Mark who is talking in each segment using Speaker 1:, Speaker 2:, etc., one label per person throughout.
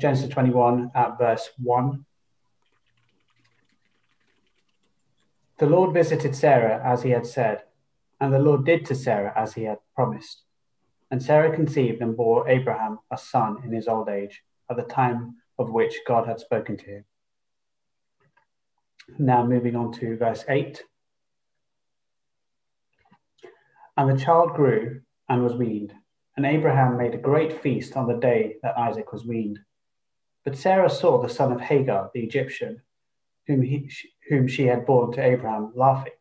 Speaker 1: Genesis 21 at verse 1. The Lord visited Sarah as he had said, and the Lord did to Sarah as he had promised. And Sarah conceived and bore Abraham a son in his old age, at the time of which God had spoken to him. Now, moving on to verse 8. And the child grew and was weaned, and Abraham made a great feast on the day that Isaac was weaned. But Sarah saw the son of Hagar, the Egyptian, whom, he, whom she had borne to Abraham, laughing.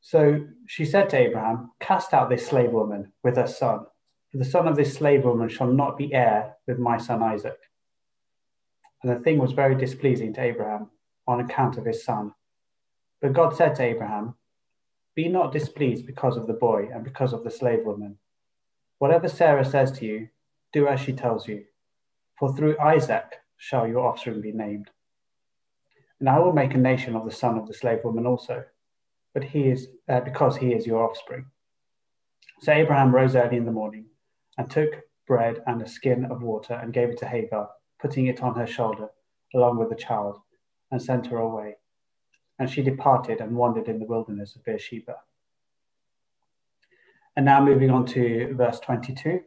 Speaker 1: So she said to Abraham, Cast out this slave woman with her son, for the son of this slave woman shall not be heir with my son Isaac. And the thing was very displeasing to Abraham on account of his son. But God said to Abraham, Be not displeased because of the boy and because of the slave woman. Whatever Sarah says to you, do as she tells you, for through Isaac shall your offspring be named. And I will make a nation of the son of the slave woman also, but he is uh, because he is your offspring. So Abraham rose early in the morning and took bread and a skin of water and gave it to Hagar, putting it on her shoulder along with the child, and sent her away. And she departed and wandered in the wilderness of Beersheba. And now moving on to verse 22.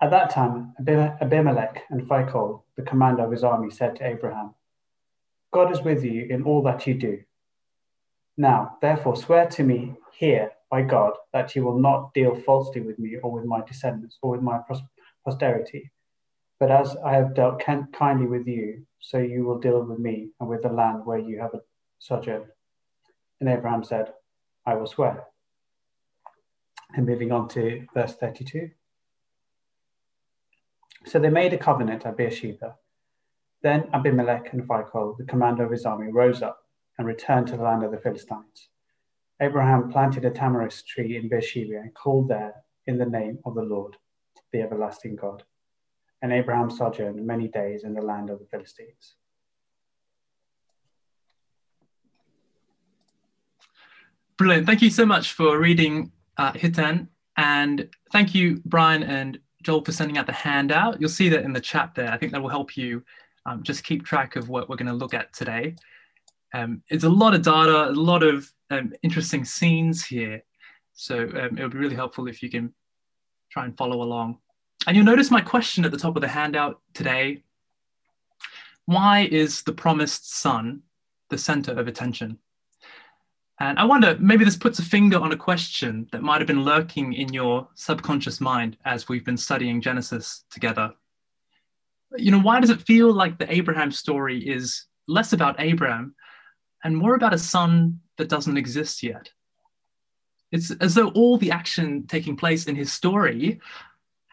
Speaker 1: At that time, Abimelech and Phicol, the commander of his army, said to Abraham, God is with you in all that you do. Now, therefore, swear to me here by God that you will not deal falsely with me or with my descendants or with my posterity. But as I have dealt kindly with you, so you will deal with me and with the land where you have a sojourn. And Abraham said, I will swear. And moving on to verse 32. So they made a covenant at Beersheba. Then Abimelech and Phicol, the commander of his army, rose up and returned to the land of the Philistines. Abraham planted a tamarisk tree in Beersheba and called there in the name of the Lord, the everlasting God. And Abraham sojourned many days in the land of the Philistines.
Speaker 2: Brilliant. Thank you so much for reading uh, Hitan. And thank you, Brian and Joel, for sending out the handout. You'll see that in the chat there. I think that will help you um, just keep track of what we're going to look at today. Um, it's a lot of data, a lot of um, interesting scenes here. So um, it would be really helpful if you can try and follow along. And you'll notice my question at the top of the handout today. Why is the promised son the center of attention? And I wonder, maybe this puts a finger on a question that might have been lurking in your subconscious mind as we've been studying Genesis together. You know, why does it feel like the Abraham story is less about Abraham and more about a son that doesn't exist yet? It's as though all the action taking place in his story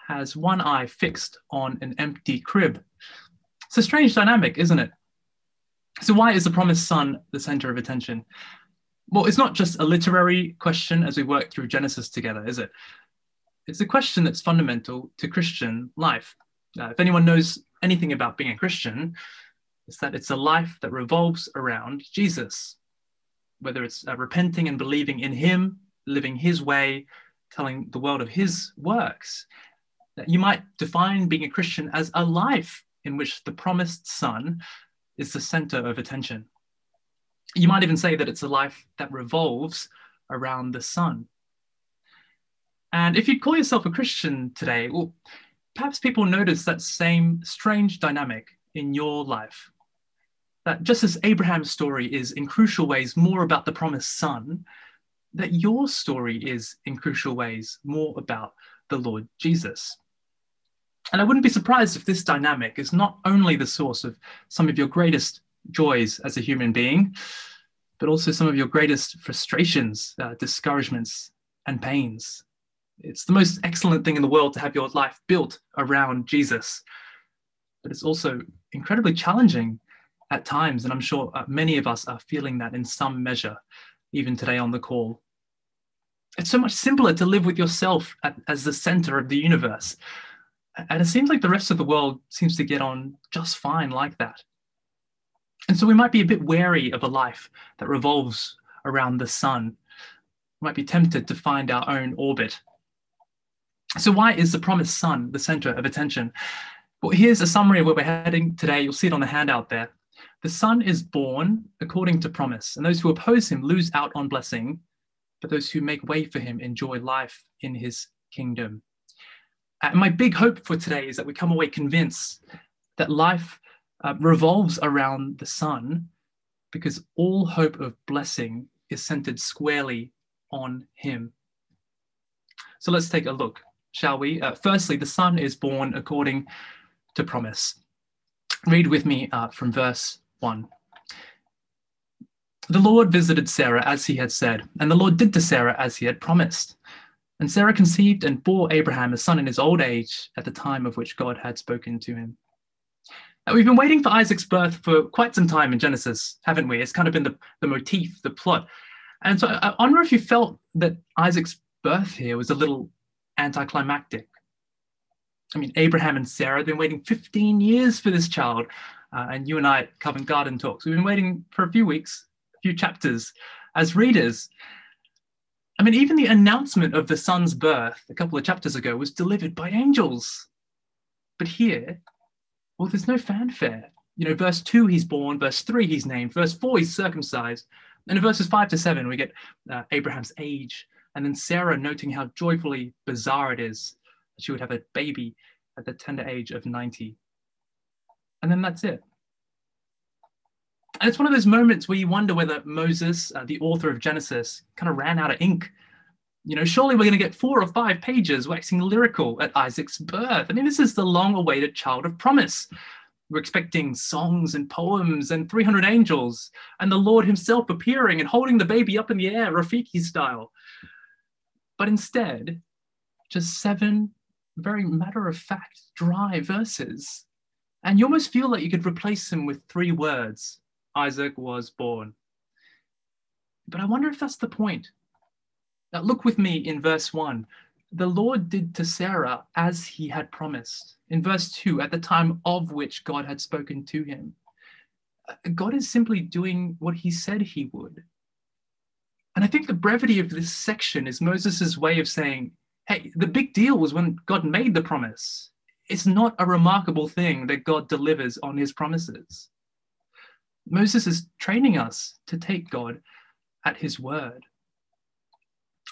Speaker 2: has one eye fixed on an empty crib. It's a strange dynamic, isn't it? So, why is the promised son the center of attention? Well, it's not just a literary question as we work through Genesis together, is it? It's a question that's fundamental to Christian life. Uh, if anyone knows anything about being a Christian, it's that it's a life that revolves around Jesus, whether it's uh, repenting and believing in Him, living His way, telling the world of His works. You might define being a Christian as a life in which the promised Son is the center of attention you might even say that it's a life that revolves around the sun. And if you call yourself a Christian today, well, perhaps people notice that same strange dynamic in your life. That just as Abraham's story is in crucial ways more about the promised son, that your story is in crucial ways more about the Lord Jesus. And I wouldn't be surprised if this dynamic is not only the source of some of your greatest joys as a human being, but also some of your greatest frustrations, uh, discouragements, and pains. It's the most excellent thing in the world to have your life built around Jesus. But it's also incredibly challenging at times. And I'm sure uh, many of us are feeling that in some measure, even today on the call. It's so much simpler to live with yourself at, as the center of the universe. And it seems like the rest of the world seems to get on just fine like that. And so we might be a bit wary of a life that revolves around the sun. We might be tempted to find our own orbit. So, why is the promised son the center of attention? Well, here's a summary of where we're heading today. You'll see it on the handout there. The son is born according to promise, and those who oppose him lose out on blessing, but those who make way for him enjoy life in his kingdom. And my big hope for today is that we come away convinced that life uh, revolves around the son because all hope of blessing is centered squarely on him. So let's take a look, shall we? Uh, firstly, the son is born according to promise. Read with me uh, from verse 1. The Lord visited Sarah as he had said, and the Lord did to Sarah as he had promised. And Sarah conceived and bore Abraham a son in his old age at the time of which God had spoken to him. Now, we've been waiting for Isaac's birth for quite some time in Genesis, haven't we? It's kind of been the, the motif, the plot. And so I, I wonder if you felt that Isaac's birth here was a little anticlimactic. I mean, Abraham and Sarah have been waiting 15 years for this child. Uh, and you and I at Covent Garden Talks, we've been waiting for a few weeks, a few chapters as readers. I mean, even the announcement of the son's birth a couple of chapters ago was delivered by angels. But here, well, there's no fanfare. You know, verse two, he's born. Verse three, he's named. Verse four, he's circumcised. And in verses five to seven, we get uh, Abraham's age. And then Sarah noting how joyfully bizarre it is that she would have a baby at the tender age of 90. And then that's it. And it's one of those moments where you wonder whether Moses, uh, the author of Genesis, kind of ran out of ink. You know, surely we're going to get four or five pages waxing lyrical at Isaac's birth. I mean, this is the long awaited child of promise. We're expecting songs and poems and 300 angels and the Lord himself appearing and holding the baby up in the air, Rafiki style. But instead, just seven very matter of fact, dry verses. And you almost feel like you could replace them with three words Isaac was born. But I wonder if that's the point. Now, look with me in verse 1. The Lord did to Sarah as he had promised. In verse 2, at the time of which God had spoken to him. God is simply doing what he said he would. And I think the brevity of this section is Moses' way of saying, hey, the big deal was when God made the promise. It's not a remarkable thing that God delivers on his promises. Moses is training us to take God at his word.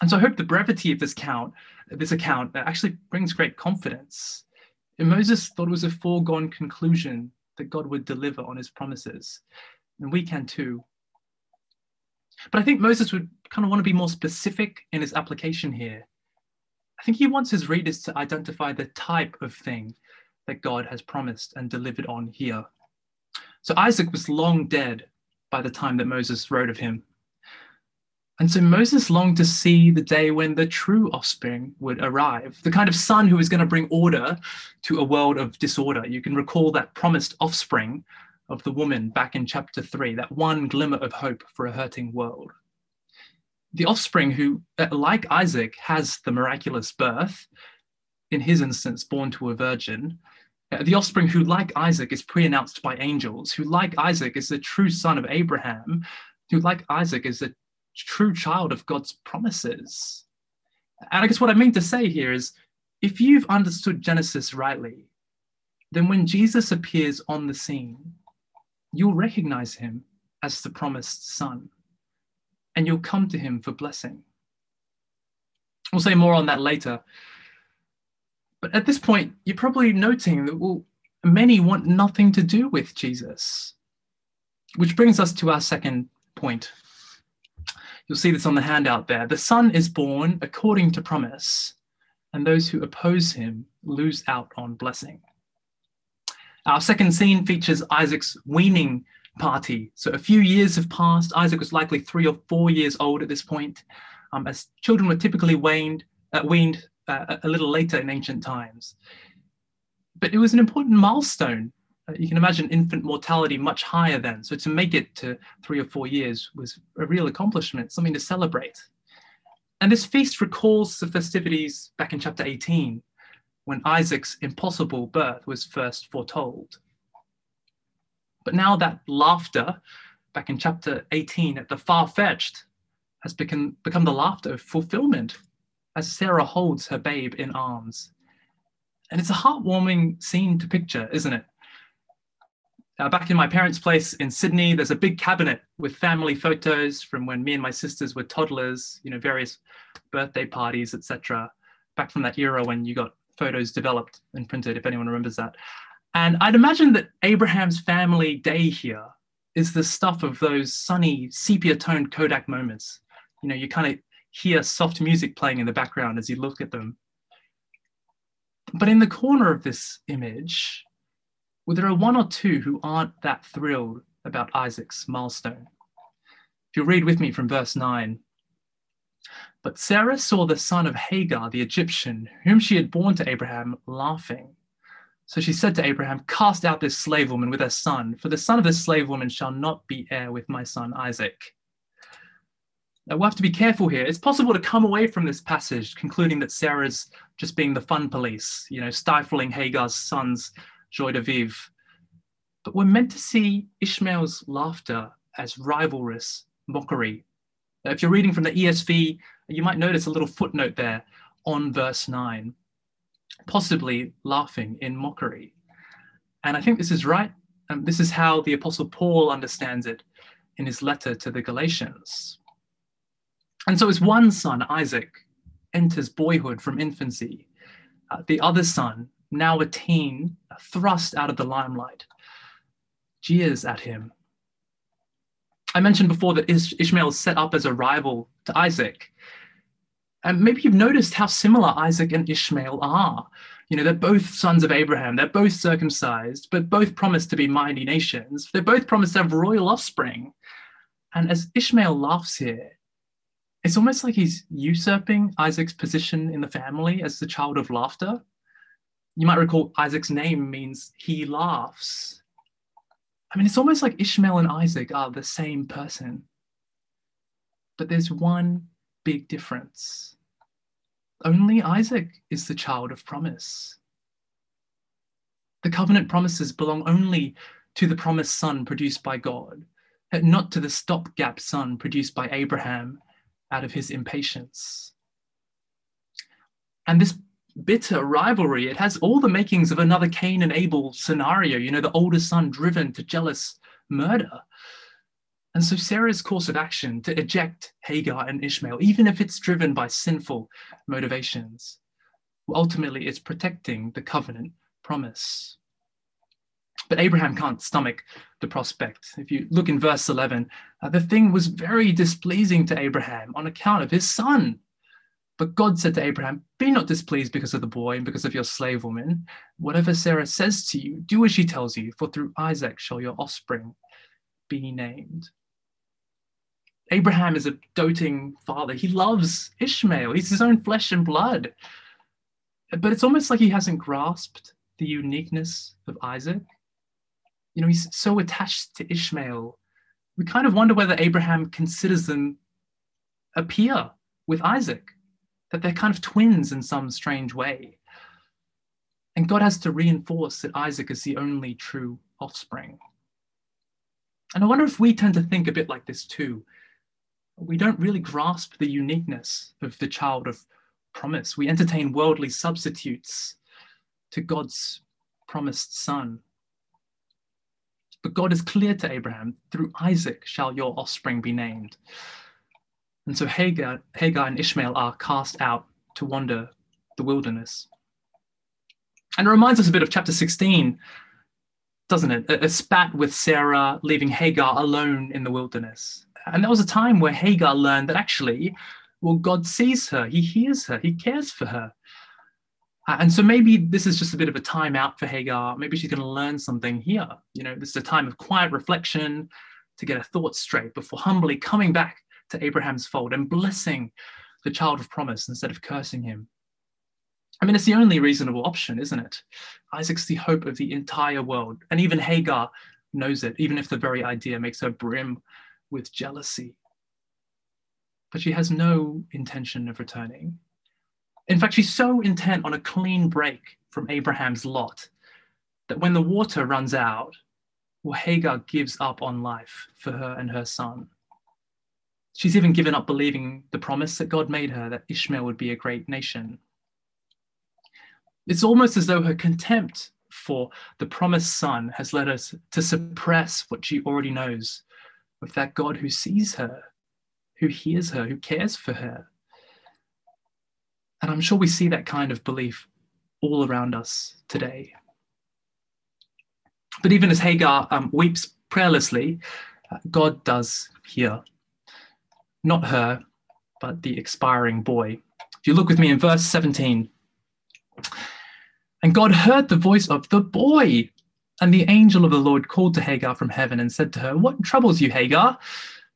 Speaker 2: And so I hope the brevity of this count, this account uh, actually brings great confidence. And Moses thought it was a foregone conclusion that God would deliver on his promises. And we can too. But I think Moses would kind of want to be more specific in his application here. I think he wants his readers to identify the type of thing that God has promised and delivered on here. So Isaac was long dead by the time that Moses wrote of him. And so Moses longed to see the day when the true offspring would arrive, the kind of son who was going to bring order to a world of disorder. You can recall that promised offspring of the woman back in chapter three, that one glimmer of hope for a hurting world. The offspring who, uh, like Isaac, has the miraculous birth, in his instance, born to a virgin, uh, the offspring who, like Isaac, is pre announced by angels, who, like Isaac, is the true son of Abraham, who, like Isaac, is a true child of God's promises. And I guess what I mean to say here is if you've understood Genesis rightly, then when Jesus appears on the scene, you'll recognize him as the promised son, and you'll come to him for blessing. We'll say more on that later. But at this point, you're probably noting that, well, many want nothing to do with Jesus. Which brings us to our second point. You'll see this on the handout there. The Son is born according to promise, and those who oppose him lose out on blessing. Our second scene features Isaac's weaning party. So a few years have passed. Isaac was likely three or four years old at this point, um, as children were typically weaned, uh, weaned uh, a little later in ancient times. But it was an important milestone. Uh, you can imagine infant mortality much higher then. So to make it to three or four years was a real accomplishment, something to celebrate. And this feast recalls the festivities back in chapter 18 when Isaac's impossible birth was first foretold. But now that laughter, back in chapter 18, at the far fetched, has become, become the laughter of fulfillment. as Sarah holds her babe in arms. And it's a heartwarming scene to picture, isn't it? Uh, back in my parents' place in Sydney, there's a big cabinet with family photos from when me and my sisters were toddlers, you know, various birthday parties, etc. Back from that era when you got photos developed and printed, if anyone remembers that. And I'd imagine that Abraham's family day here is the stuff of those sunny sepia toned Kodak moments. You know, you kind of hear soft music playing in the background as you look at them. But in the corner of this image, well, there are one or two who aren't that thrilled about Isaac's milestone. If you'll read with me from verse 9, but Sarah saw the son of Hagar, the Egyptian, whom she had borne to Abraham, laughing. So she said to Abraham, Cast out this slave woman with her son, for the son of this slave woman shall not be heir with my son Isaac. Now we'll have to be careful here. It's possible to come away from this passage concluding that Sarah's just being the fun police, you know, stifling Hagar's son's joie de vivre. But we're meant to see Ishmael's laughter as rivalrous mockery. If you're reading from the ESV, you might notice a little footnote there on verse 9, possibly laughing in mockery. And I think this is right. And this is how the Apostle Paul understands it in his letter to the Galatians. And so his one son, Isaac, enters boyhood from infancy. Uh, the other son, now a teen, thrust out of the limelight, jeers at him. I mentioned before that Ishmael is set up as a rival to Isaac. And maybe you've noticed how similar Isaac and Ishmael are. You know, they're both sons of Abraham, they're both circumcised, but both promised to be mighty nations. They're both promised to have royal offspring. And as Ishmael laughs here, it's almost like he's usurping Isaac's position in the family as the child of laughter. You might recall Isaac's name means he laughs. I mean, it's almost like Ishmael and Isaac are the same person. But there's one big difference. Only Isaac is the child of promise. The covenant promises belong only to the promised son produced by God, not to the stopgap son produced by Abraham out of his impatience. And this bitter rivalry, it has all the makings of another Cain and Abel scenario, you know, the older son driven to jealous murder. And so Sarah's course of action to eject Hagar and Ishmael, even if it's driven by sinful motivations, ultimately it's protecting the covenant promise. But Abraham can't stomach the prospect. If you look in verse 11, uh, the thing was very displeasing to Abraham on account of his son. But God said to Abraham, Be not displeased because of the boy and because of your slave woman. Whatever Sarah says to you, do as she tells you, for through Isaac shall your offspring be named. Abraham is a doting father. He loves Ishmael, he's his own flesh and blood. But it's almost like he hasn't grasped the uniqueness of Isaac you know, he's so attached to Ishmael. We kind of wonder whether Abraham considers them a peer with Isaac, that they're kind of twins in some strange way. And God has to reinforce that Isaac is the only true offspring. And I wonder if we tend to think a bit like this too. We don't really grasp the uniqueness of the child of promise. We entertain worldly substitutes to God's promised son. But God is clear to Abraham, through Isaac shall your offspring be named. And so Hagar, Hagar and Ishmael are cast out to wander the wilderness. And it reminds us a bit of chapter 16, doesn't it? A, a spat with Sarah, leaving Hagar alone in the wilderness. And that was a time where Hagar learned that actually, well, God sees her, He hears her, He cares for her. Uh, and so maybe this is just a bit of a time out for Hagar. Maybe she's going to learn something here. You know, this is a time of quiet reflection to get her thoughts straight before humbly coming back to Abraham's fold and blessing the child of promise instead of cursing him. I mean, it's the only reasonable option, isn't it? Isaac's the hope of the entire world. And even Hagar knows it, even if the very idea makes her brim with jealousy. But she has no intention of returning. In fact, she's so intent on a clean break from Abraham's lot that when the water runs out, well, Hagar gives up on life for her and her son. She's even given up believing the promise that God made her that Ishmael would be a great nation. It's almost as though her contempt for the promised son has led her to suppress what she already knows of that God who sees her, who hears her, who cares for her. And I'm sure we see that kind of belief all around us today. But even as Hagar um, weeps prayerlessly, uh, God does hear. Not her, but the expiring boy. If you look with me in verse 17, and God heard the voice of the boy. And the angel of the Lord called to Hagar from heaven and said to her, What troubles you, Hagar?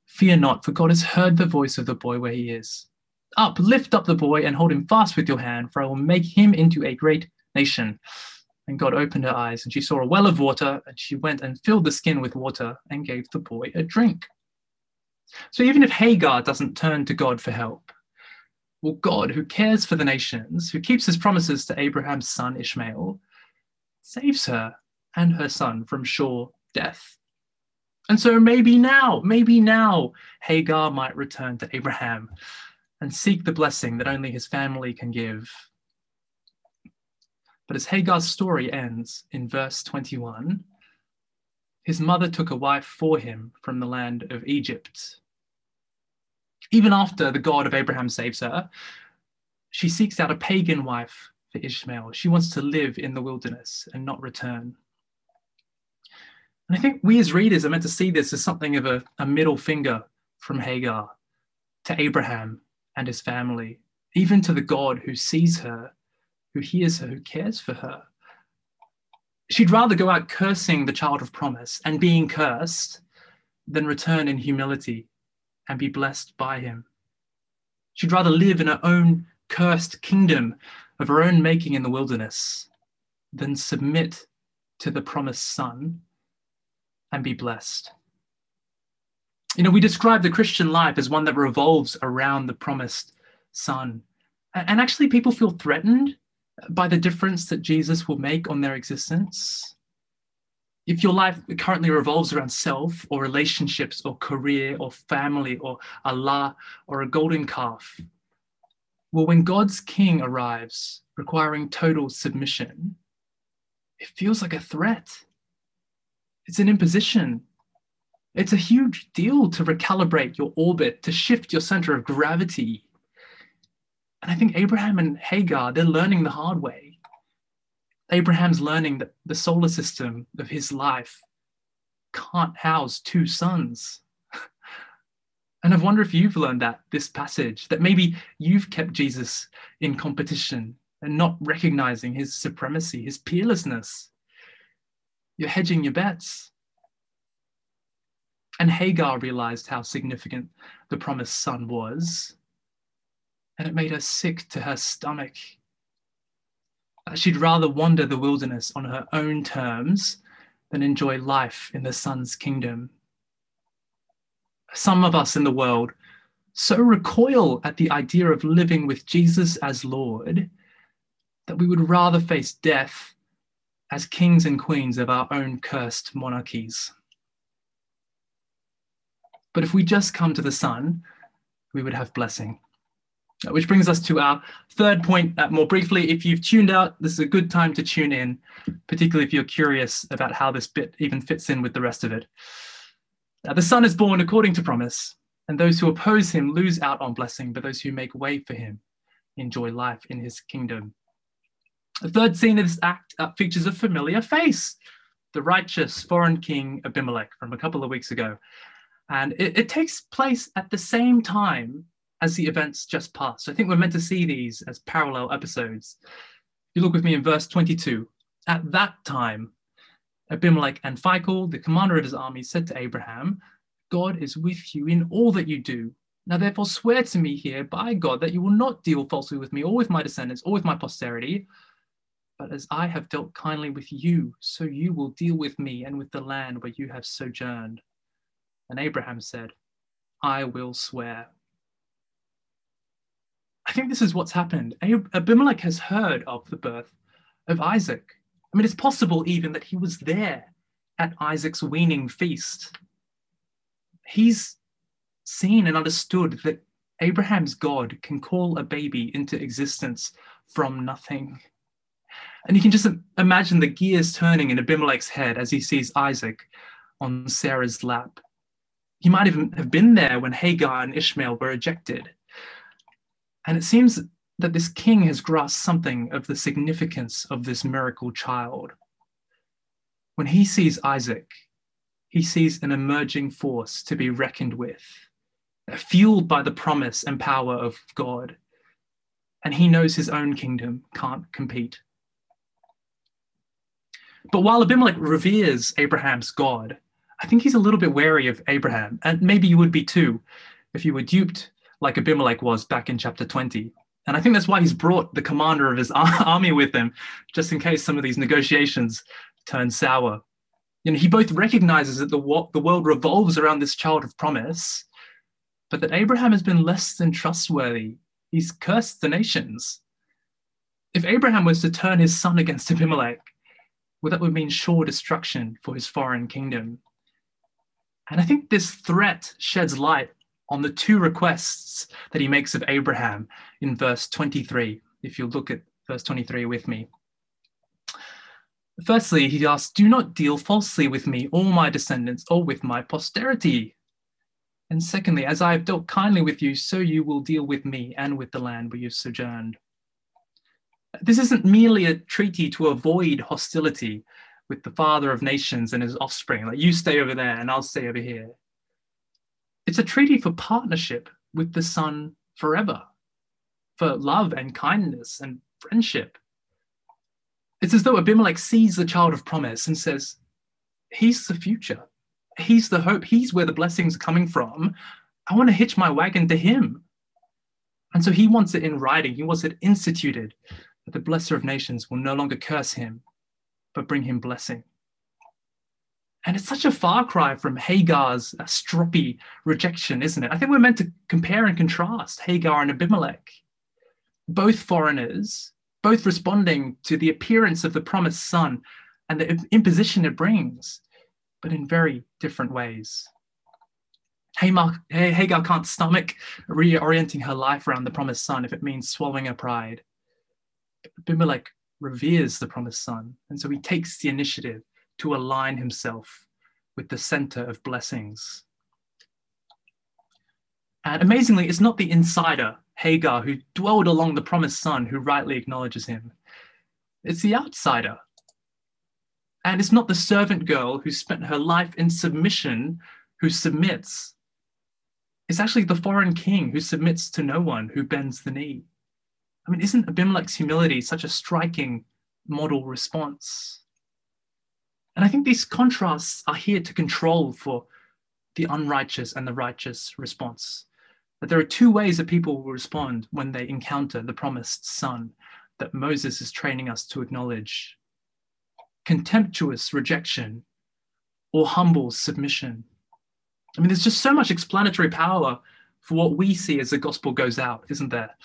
Speaker 2: Fear not, for God has heard the voice of the boy where he is. Up, lift up the boy and hold him fast with your hand, for I will make him into a great nation. And God opened her eyes, and she saw a well of water, and she went and filled the skin with water and gave the boy a drink. So even if Hagar doesn't turn to God for help, well, God, who cares for the nations, who keeps his promises to Abraham's son Ishmael, saves her and her son from sure death. And so maybe now, maybe now, Hagar might return to Abraham and seek the blessing that only his family can give. But as Hagar's story ends in verse 21, his mother took a wife for him from the land of Egypt. Even after the God of Abraham saves her, she seeks out a pagan wife for Ishmael. She wants to live in the wilderness and not return. And I think we as readers are meant to see this as something of a, a middle finger from Hagar to Abraham and his family, even to the God who sees her, who hears her, who cares for her. She'd rather go out cursing the child of promise and being cursed than return in humility and be blessed by him. She'd rather live in her own cursed kingdom of her own making in the wilderness than submit to the promised son and be blessed. You know, we describe the Christian life as one that revolves around the promised son. And actually, people feel threatened by the difference that Jesus will make on their existence if your life currently revolves around self or relationships or career or family or Allah or a golden calf, well, when God's king arrives requiring total submission, it feels like a threat. It's an imposition. It's a huge deal to recalibrate your orbit, to shift your center of gravity. And I think Abraham and Hagar, they're learning the hard way. Abraham's learning that the solar system of his life can't house two suns. and I wonder if you've learned that this passage, that maybe you've kept Jesus in competition and not recognizing his supremacy, his peerlessness. You're hedging your bets. And Hagar realized how significant the promised son was. And it made her sick to her stomach uh, she'd rather wander the wilderness on her own terms than enjoy life in the Son's kingdom. Some of us in the world so recoil at the idea of living with Jesus as Lord that we would rather face death as kings and queens of our own cursed monarchies. But if we just come to the Son, we would have blessing. Which brings us to our third point. Uh, more briefly, if you've tuned out, this is a good time to tune in, particularly if you're curious about how this bit even fits in with the rest of it. Uh, the Son is born according to promise, and those who oppose him lose out on blessing, but those who make way for him enjoy life in his kingdom. The third scene of this act uh, features a familiar face the righteous foreign king Abimelech from a couple of weeks ago. And it, it takes place at the same time as the events just passed. So I think we're meant to see these as parallel episodes. You look with me in verse 22. At that time, Abimelech and Phicol, the commander of his army, said to Abraham, God is with you in all that you do. Now, therefore, swear to me here by God that you will not deal falsely with me or with my descendants or with my posterity. But as I have dealt kindly with you, so you will deal with me and with the land where you have sojourned. And Abraham said, I will swear. Think this is what's happened. Abimelech has heard of the birth of Isaac. I mean, it's possible even that he was there at Isaac's weaning feast. He's seen and understood that Abraham's God can call a baby into existence from nothing. And you can just imagine the gears turning in Abimelech's head as he sees Isaac on Sarah's lap. He might even have been there when Hagar and Ishmael were ejected. And it seems that this king has grasped something of the significance of this miracle child. When he sees Isaac, he sees an emerging force to be reckoned with, fueled by the promise and power of God. And he knows his own kingdom can't compete. But while Abimelech reveres Abraham's God, I think he's a little bit wary of Abraham, and maybe you would be too if you were duped like Abimelech was back in chapter 20. And I think that's why he's brought the commander of his army with him, just in case some of these negotiations turn sour. You know, he both recognizes that the, the world revolves around this child of promise, but that Abraham has been less than trustworthy. He's cursed the nations. If Abraham was to turn his son against Abimelech, well, that would mean sure destruction for his foreign kingdom. And I think this threat sheds light on the two requests that he makes of Abraham in verse 23. If you look at verse 23 with me. Firstly, he asks, Do not deal falsely with me or my descendants or with my posterity. And secondly, as I have dealt kindly with you, so you will deal with me and with the land where you've sojourned. This isn't merely a treaty to avoid hostility with the father of nations and his offspring, like you stay over there and I'll stay over here. It's a treaty for partnership with the Son forever, for love and kindness and friendship. It's as though Abimelech sees the child of promise and says, He's the future. He's the hope. He's where the blessings are coming from. I want to hitch my wagon to him. And so he wants it in writing, he wants it instituted that the blesser of nations will no longer curse him, but bring him blessing. And it's such a far cry from Hagar's uh, stroppy rejection, isn't it? I think we're meant to compare and contrast Hagar and Abimelech. Both foreigners, both responding to the appearance of the promised son and the imposition it brings, but in very different ways. Hagar can't stomach reorienting her life around the promised son if it means swallowing her pride. Abimelech reveres the promised son, and so he takes the initiative to align himself with the center of blessings. And amazingly, it's not the insider, Hagar, who dwelled along the promised son who rightly acknowledges him. It's the outsider. And it's not the servant girl who spent her life in submission who submits. It's actually the foreign king who submits to no one, who bends the knee. I mean, isn't Abimelech's humility such a striking model response? And I think these contrasts are here to control for the unrighteous and the righteous response. That there are two ways that people will respond when they encounter the promised son that Moses is training us to acknowledge contemptuous rejection or humble submission. I mean, there's just so much explanatory power for what we see as the gospel goes out, isn't there?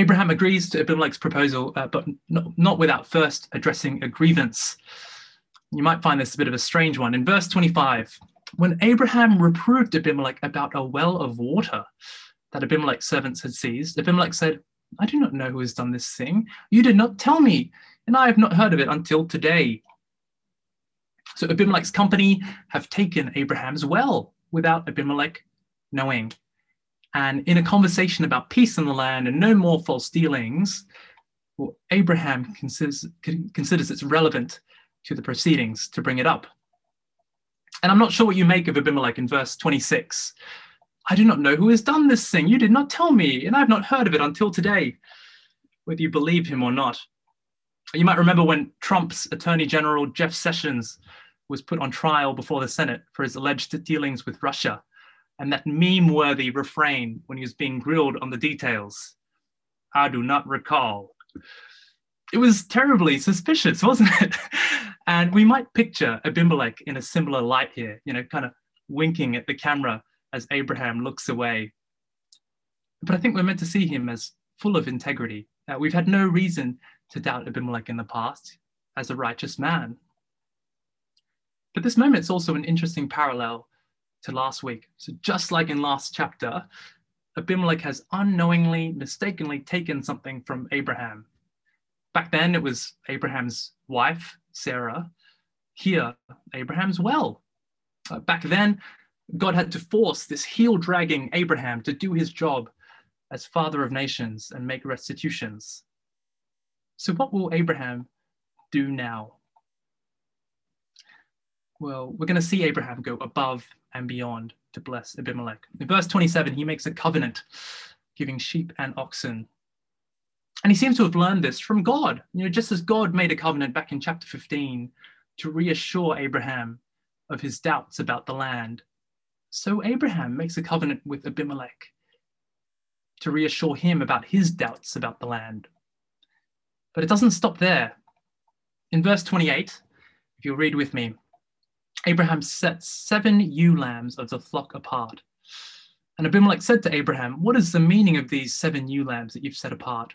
Speaker 2: Abraham agrees to Abimelech's proposal, uh, but not, not without first addressing a grievance. You might find this a bit of a strange one. In verse 25, when Abraham reproved Abimelech about a well of water that Abimelech's servants had seized, Abimelech said, I do not know who has done this thing. You did not tell me, and I have not heard of it until today. So Abimelech's company have taken Abraham's well without Abimelech knowing. And in a conversation about peace in the land and no more false dealings, well, Abraham considers, considers it's relevant to the proceedings to bring it up. And I'm not sure what you make of Abimelech in verse 26. I do not know who has done this thing. You did not tell me, and I have not heard of it until today, whether you believe him or not. You might remember when Trump's Attorney General Jeff Sessions was put on trial before the Senate for his alleged dealings with Russia and that meme worthy refrain when he was being grilled on the details. I do not recall. It was terribly suspicious, wasn't it? and we might picture Abimelech in a similar light here, you know, kind of winking at the camera as Abraham looks away. But I think we're meant to see him as full of integrity. Uh, we've had no reason to doubt Abimelech in the past as a righteous man. But this moment is also an interesting parallel to last week. So, just like in last chapter, Abimelech has unknowingly, mistakenly taken something from Abraham. Back then, it was Abraham's wife, Sarah. Here, Abraham's well. Uh, back then, God had to force this heel dragging Abraham to do his job as father of nations and make restitutions. So, what will Abraham do now? Well, we're going to see Abraham go above and beyond to bless Abimelech. In verse 27, he makes a covenant, giving sheep and oxen. And he seems to have learned this from God. You know, just as God made a covenant back in chapter 15 to reassure Abraham of his doubts about the land, so Abraham makes a covenant with Abimelech to reassure him about his doubts about the land. But it doesn't stop there. In verse 28, if you'll read with me, Abraham set seven ewe lambs of the flock apart. And Abimelech said to Abraham, What is the meaning of these seven ewe lambs that you've set apart?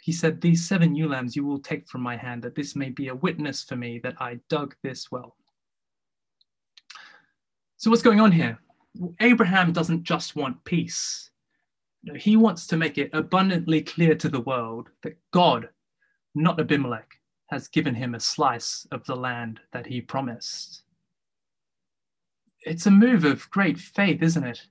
Speaker 2: He said, These seven ewe lambs you will take from my hand, that this may be a witness for me that I dug this well. So, what's going on here? Abraham doesn't just want peace, he wants to make it abundantly clear to the world that God, not Abimelech, has given him a slice of the land that he promised. It's a move of great faith, isn't it?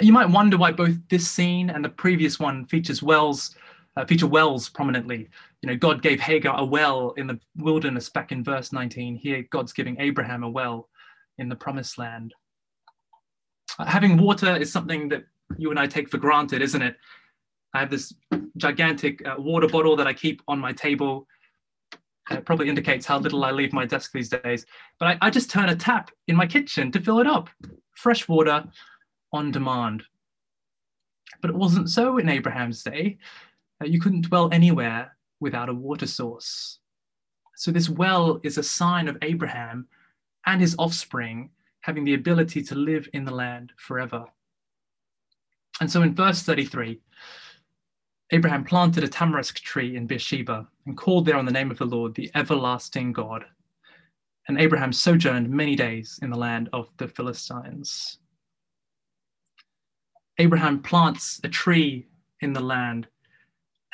Speaker 2: You might wonder why both this scene and the previous one features wells, uh, feature wells prominently. You know, God gave Hagar a well in the wilderness back in verse 19. Here, God's giving Abraham a well in the promised land. Uh, having water is something that you and I take for granted, isn't it? I have this gigantic uh, water bottle that I keep on my table. It probably indicates how little I leave my desk these days. But I, I just turn a tap in my kitchen to fill it up. Fresh water on demand. But it wasn't so in Abraham's day. Uh, you couldn't dwell anywhere without a water source. So, this well is a sign of Abraham and his offspring having the ability to live in the land forever. And so in verse 33, Abraham planted a tamarisk tree in Beersheba and called there on the name of the Lord, the everlasting God. And Abraham sojourned many days in the land of the Philistines. Abraham plants a tree in the land,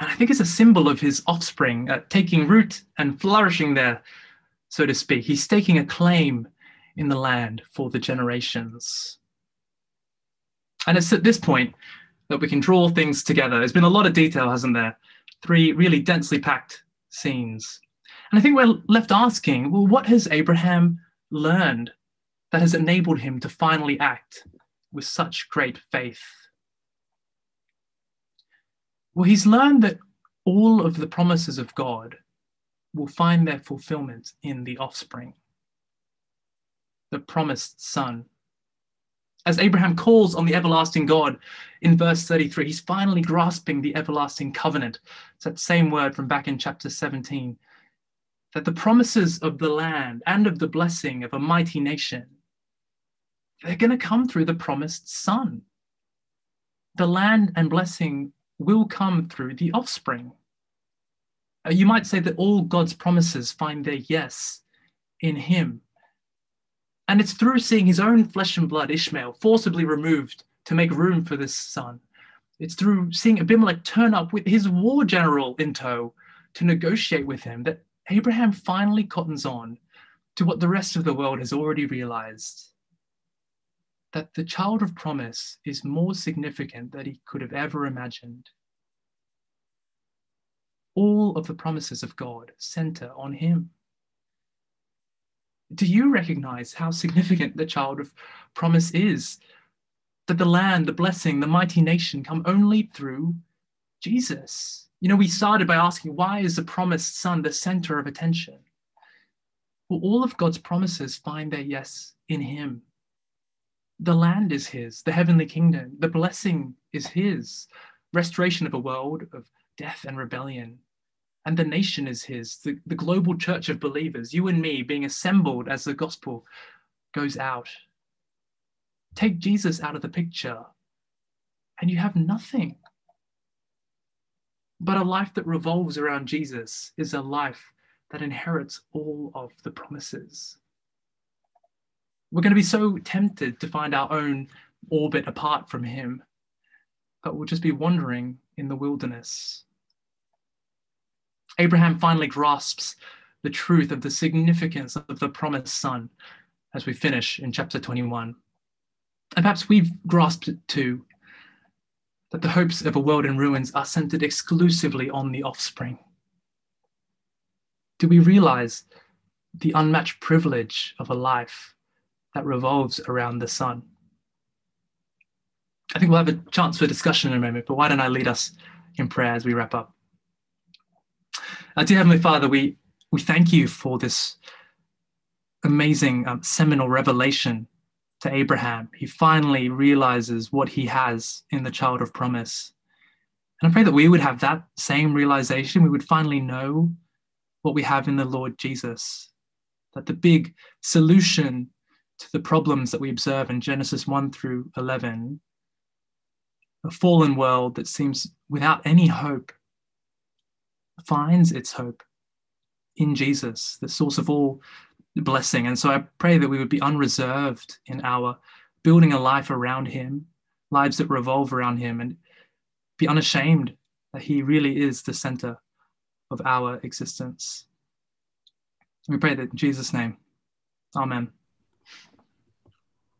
Speaker 2: and I think it's a symbol of his offspring uh, taking root and flourishing there, so to speak. He's staking a claim in the land for the generations. And it's at this point that we can draw things together. There's been a lot of detail, hasn't there? Three really densely packed scenes. And I think we're left asking well, what has Abraham learned that has enabled him to finally act with such great faith? Well, he's learned that all of the promises of God will find their fulfillment in the offspring, the promised son as Abraham calls on the everlasting God in verse 33, he's finally grasping the everlasting covenant. It's that same word from back in chapter 17 that the promises of the land and of the blessing of a mighty nation, they're going to come through the promised son. The land and blessing will come through the offspring. Uh, you might say that all God's promises find their yes in him and it's through seeing his own flesh and blood, Ishmael, forcibly removed to make room for this son. It's through seeing Abimelech turn up with his war general in tow to negotiate with him that Abraham finally cottons on to what the rest of the world has already realized that the child of promise is more significant than he could have ever imagined. All of the promises of God center on him do you recognize how significant the child of promise is? That the land, the blessing, the mighty nation come only through Jesus. You know, we started by asking, why is the promised son the center of attention? Well, all of God's promises find their yes in him. The land is his, the heavenly kingdom, the blessing is his, restoration of a world of death and rebellion, and the nation is his, the, the global church of believers, you and me being assembled as the gospel goes out. Take Jesus out of the picture, and you have nothing. But a life that revolves around Jesus is a life that inherits all of the promises. we're going to be so tempted to find our own orbit apart from him, but we'll just be wandering in the wilderness. Abraham finally grasps the truth of the significance of the promised son as we finish in chapter 21. And perhaps we've grasped it too that the hopes of a world in ruins are centered exclusively on the offspring. Do we realize the unmatched privilege of a life that revolves around the Son? I think we'll have a chance for discussion in a moment, but why don't I lead us in prayer as we wrap up? Uh, dear Heavenly Father, we, we thank you for this amazing um, seminal revelation to Abraham. He finally realizes what he has in the child of promise. And I pray that we would have that same realization. We would finally know what we have in the Lord Jesus. That the big solution to the problems that we observe in Genesis 1 through 11, a fallen world that seems without any hope, finds its hope in Jesus, the source of all blessing. And so I pray that we would be unreserved in our building a life around Him, lives that revolve around Him, and be unashamed that He really is the center of our existence. We pray that in Jesus' name. Amen.